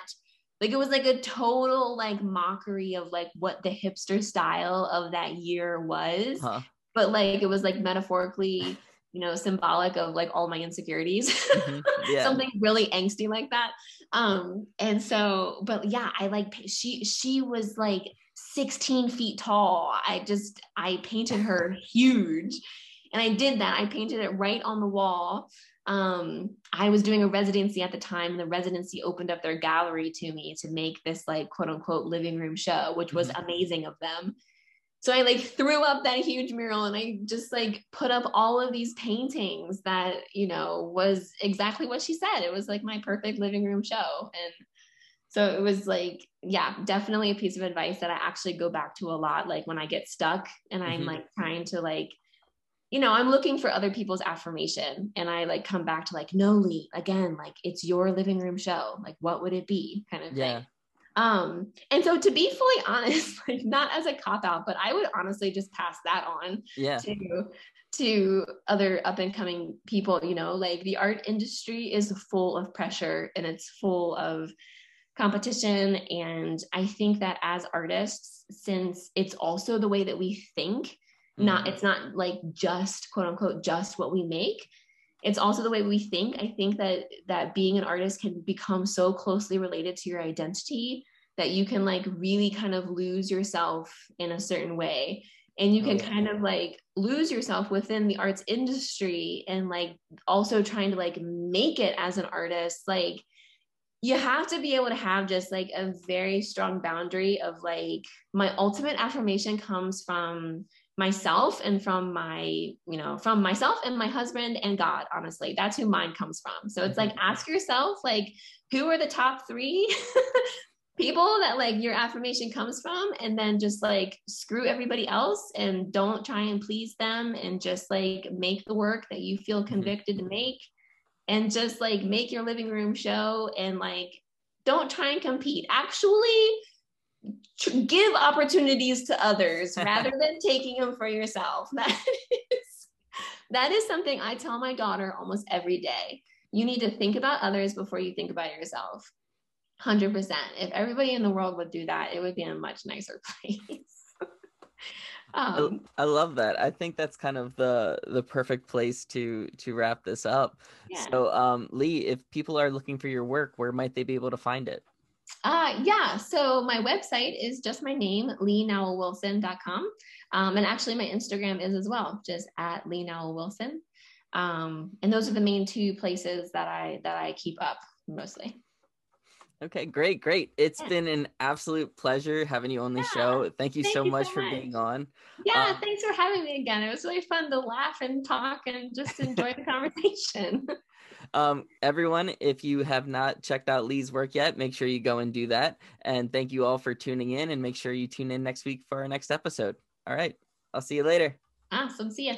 like it was like a total like mockery of like what the hipster style of that year was. Huh. but like it was like metaphorically you know symbolic of like all my insecurities. Mm-hmm. yeah. something really angsty like that. Um and so but yeah i like she she was like 16 feet tall. I just i painted her huge. And i did that. I painted it right on the wall um, I was doing a residency at the time, and the residency opened up their gallery to me to make this like quote unquote living room show, which was mm-hmm. amazing of them. So I like threw up that huge mural and I just like put up all of these paintings that, you know, was exactly what she said. It was like my perfect living room show. And so it was like, yeah, definitely a piece of advice that I actually go back to a lot. Like when I get stuck and I'm mm-hmm. like trying to like you know, I'm looking for other people's affirmation and I like come back to like, no, Lee, again, like it's your living room show. Like, what would it be? Kind of yeah. thing. Um, and so to be fully honest, like not as a cop out, but I would honestly just pass that on yeah. to to other up and coming people, you know, like the art industry is full of pressure and it's full of competition. And I think that as artists, since it's also the way that we think, not mm-hmm. it's not like just quote unquote just what we make it's also the way we think i think that that being an artist can become so closely related to your identity that you can like really kind of lose yourself in a certain way and you can oh, yeah. kind of like lose yourself within the arts industry and like also trying to like make it as an artist like you have to be able to have just like a very strong boundary of like my ultimate affirmation comes from myself and from my you know from myself and my husband and god honestly that's who mine comes from so it's like mm-hmm. ask yourself like who are the top three people that like your affirmation comes from and then just like screw everybody else and don't try and please them and just like make the work that you feel mm-hmm. convicted to make and just like make your living room show and like don't try and compete actually give opportunities to others rather than taking them for yourself. That is, that is something I tell my daughter almost every day. You need to think about others before you think about yourself. 100%. If everybody in the world would do that, it would be a much nicer place. um, I, I, love that. I think that's kind of the the perfect place to to wrap this up. Yeah. So, um, Lee, if people are looking for your work, where might they be able to find it? Uh, yeah, so my website is just my name, leenowellwilson.com. Um, and actually, my Instagram is as well, just at Lee Nowell Wilson. Um, and those are the main two places that I that I keep up mostly. Okay, great, great. It's yeah. been an absolute pleasure having you on the yeah. show. Thank you Thank so you much so for much. being on. Yeah, um, thanks for having me again. It was really fun to laugh and talk and just enjoy the conversation. Um, everyone, if you have not checked out Lee's work yet, make sure you go and do that. And thank you all for tuning in and make sure you tune in next week for our next episode. All right. I'll see you later. Awesome. See ya.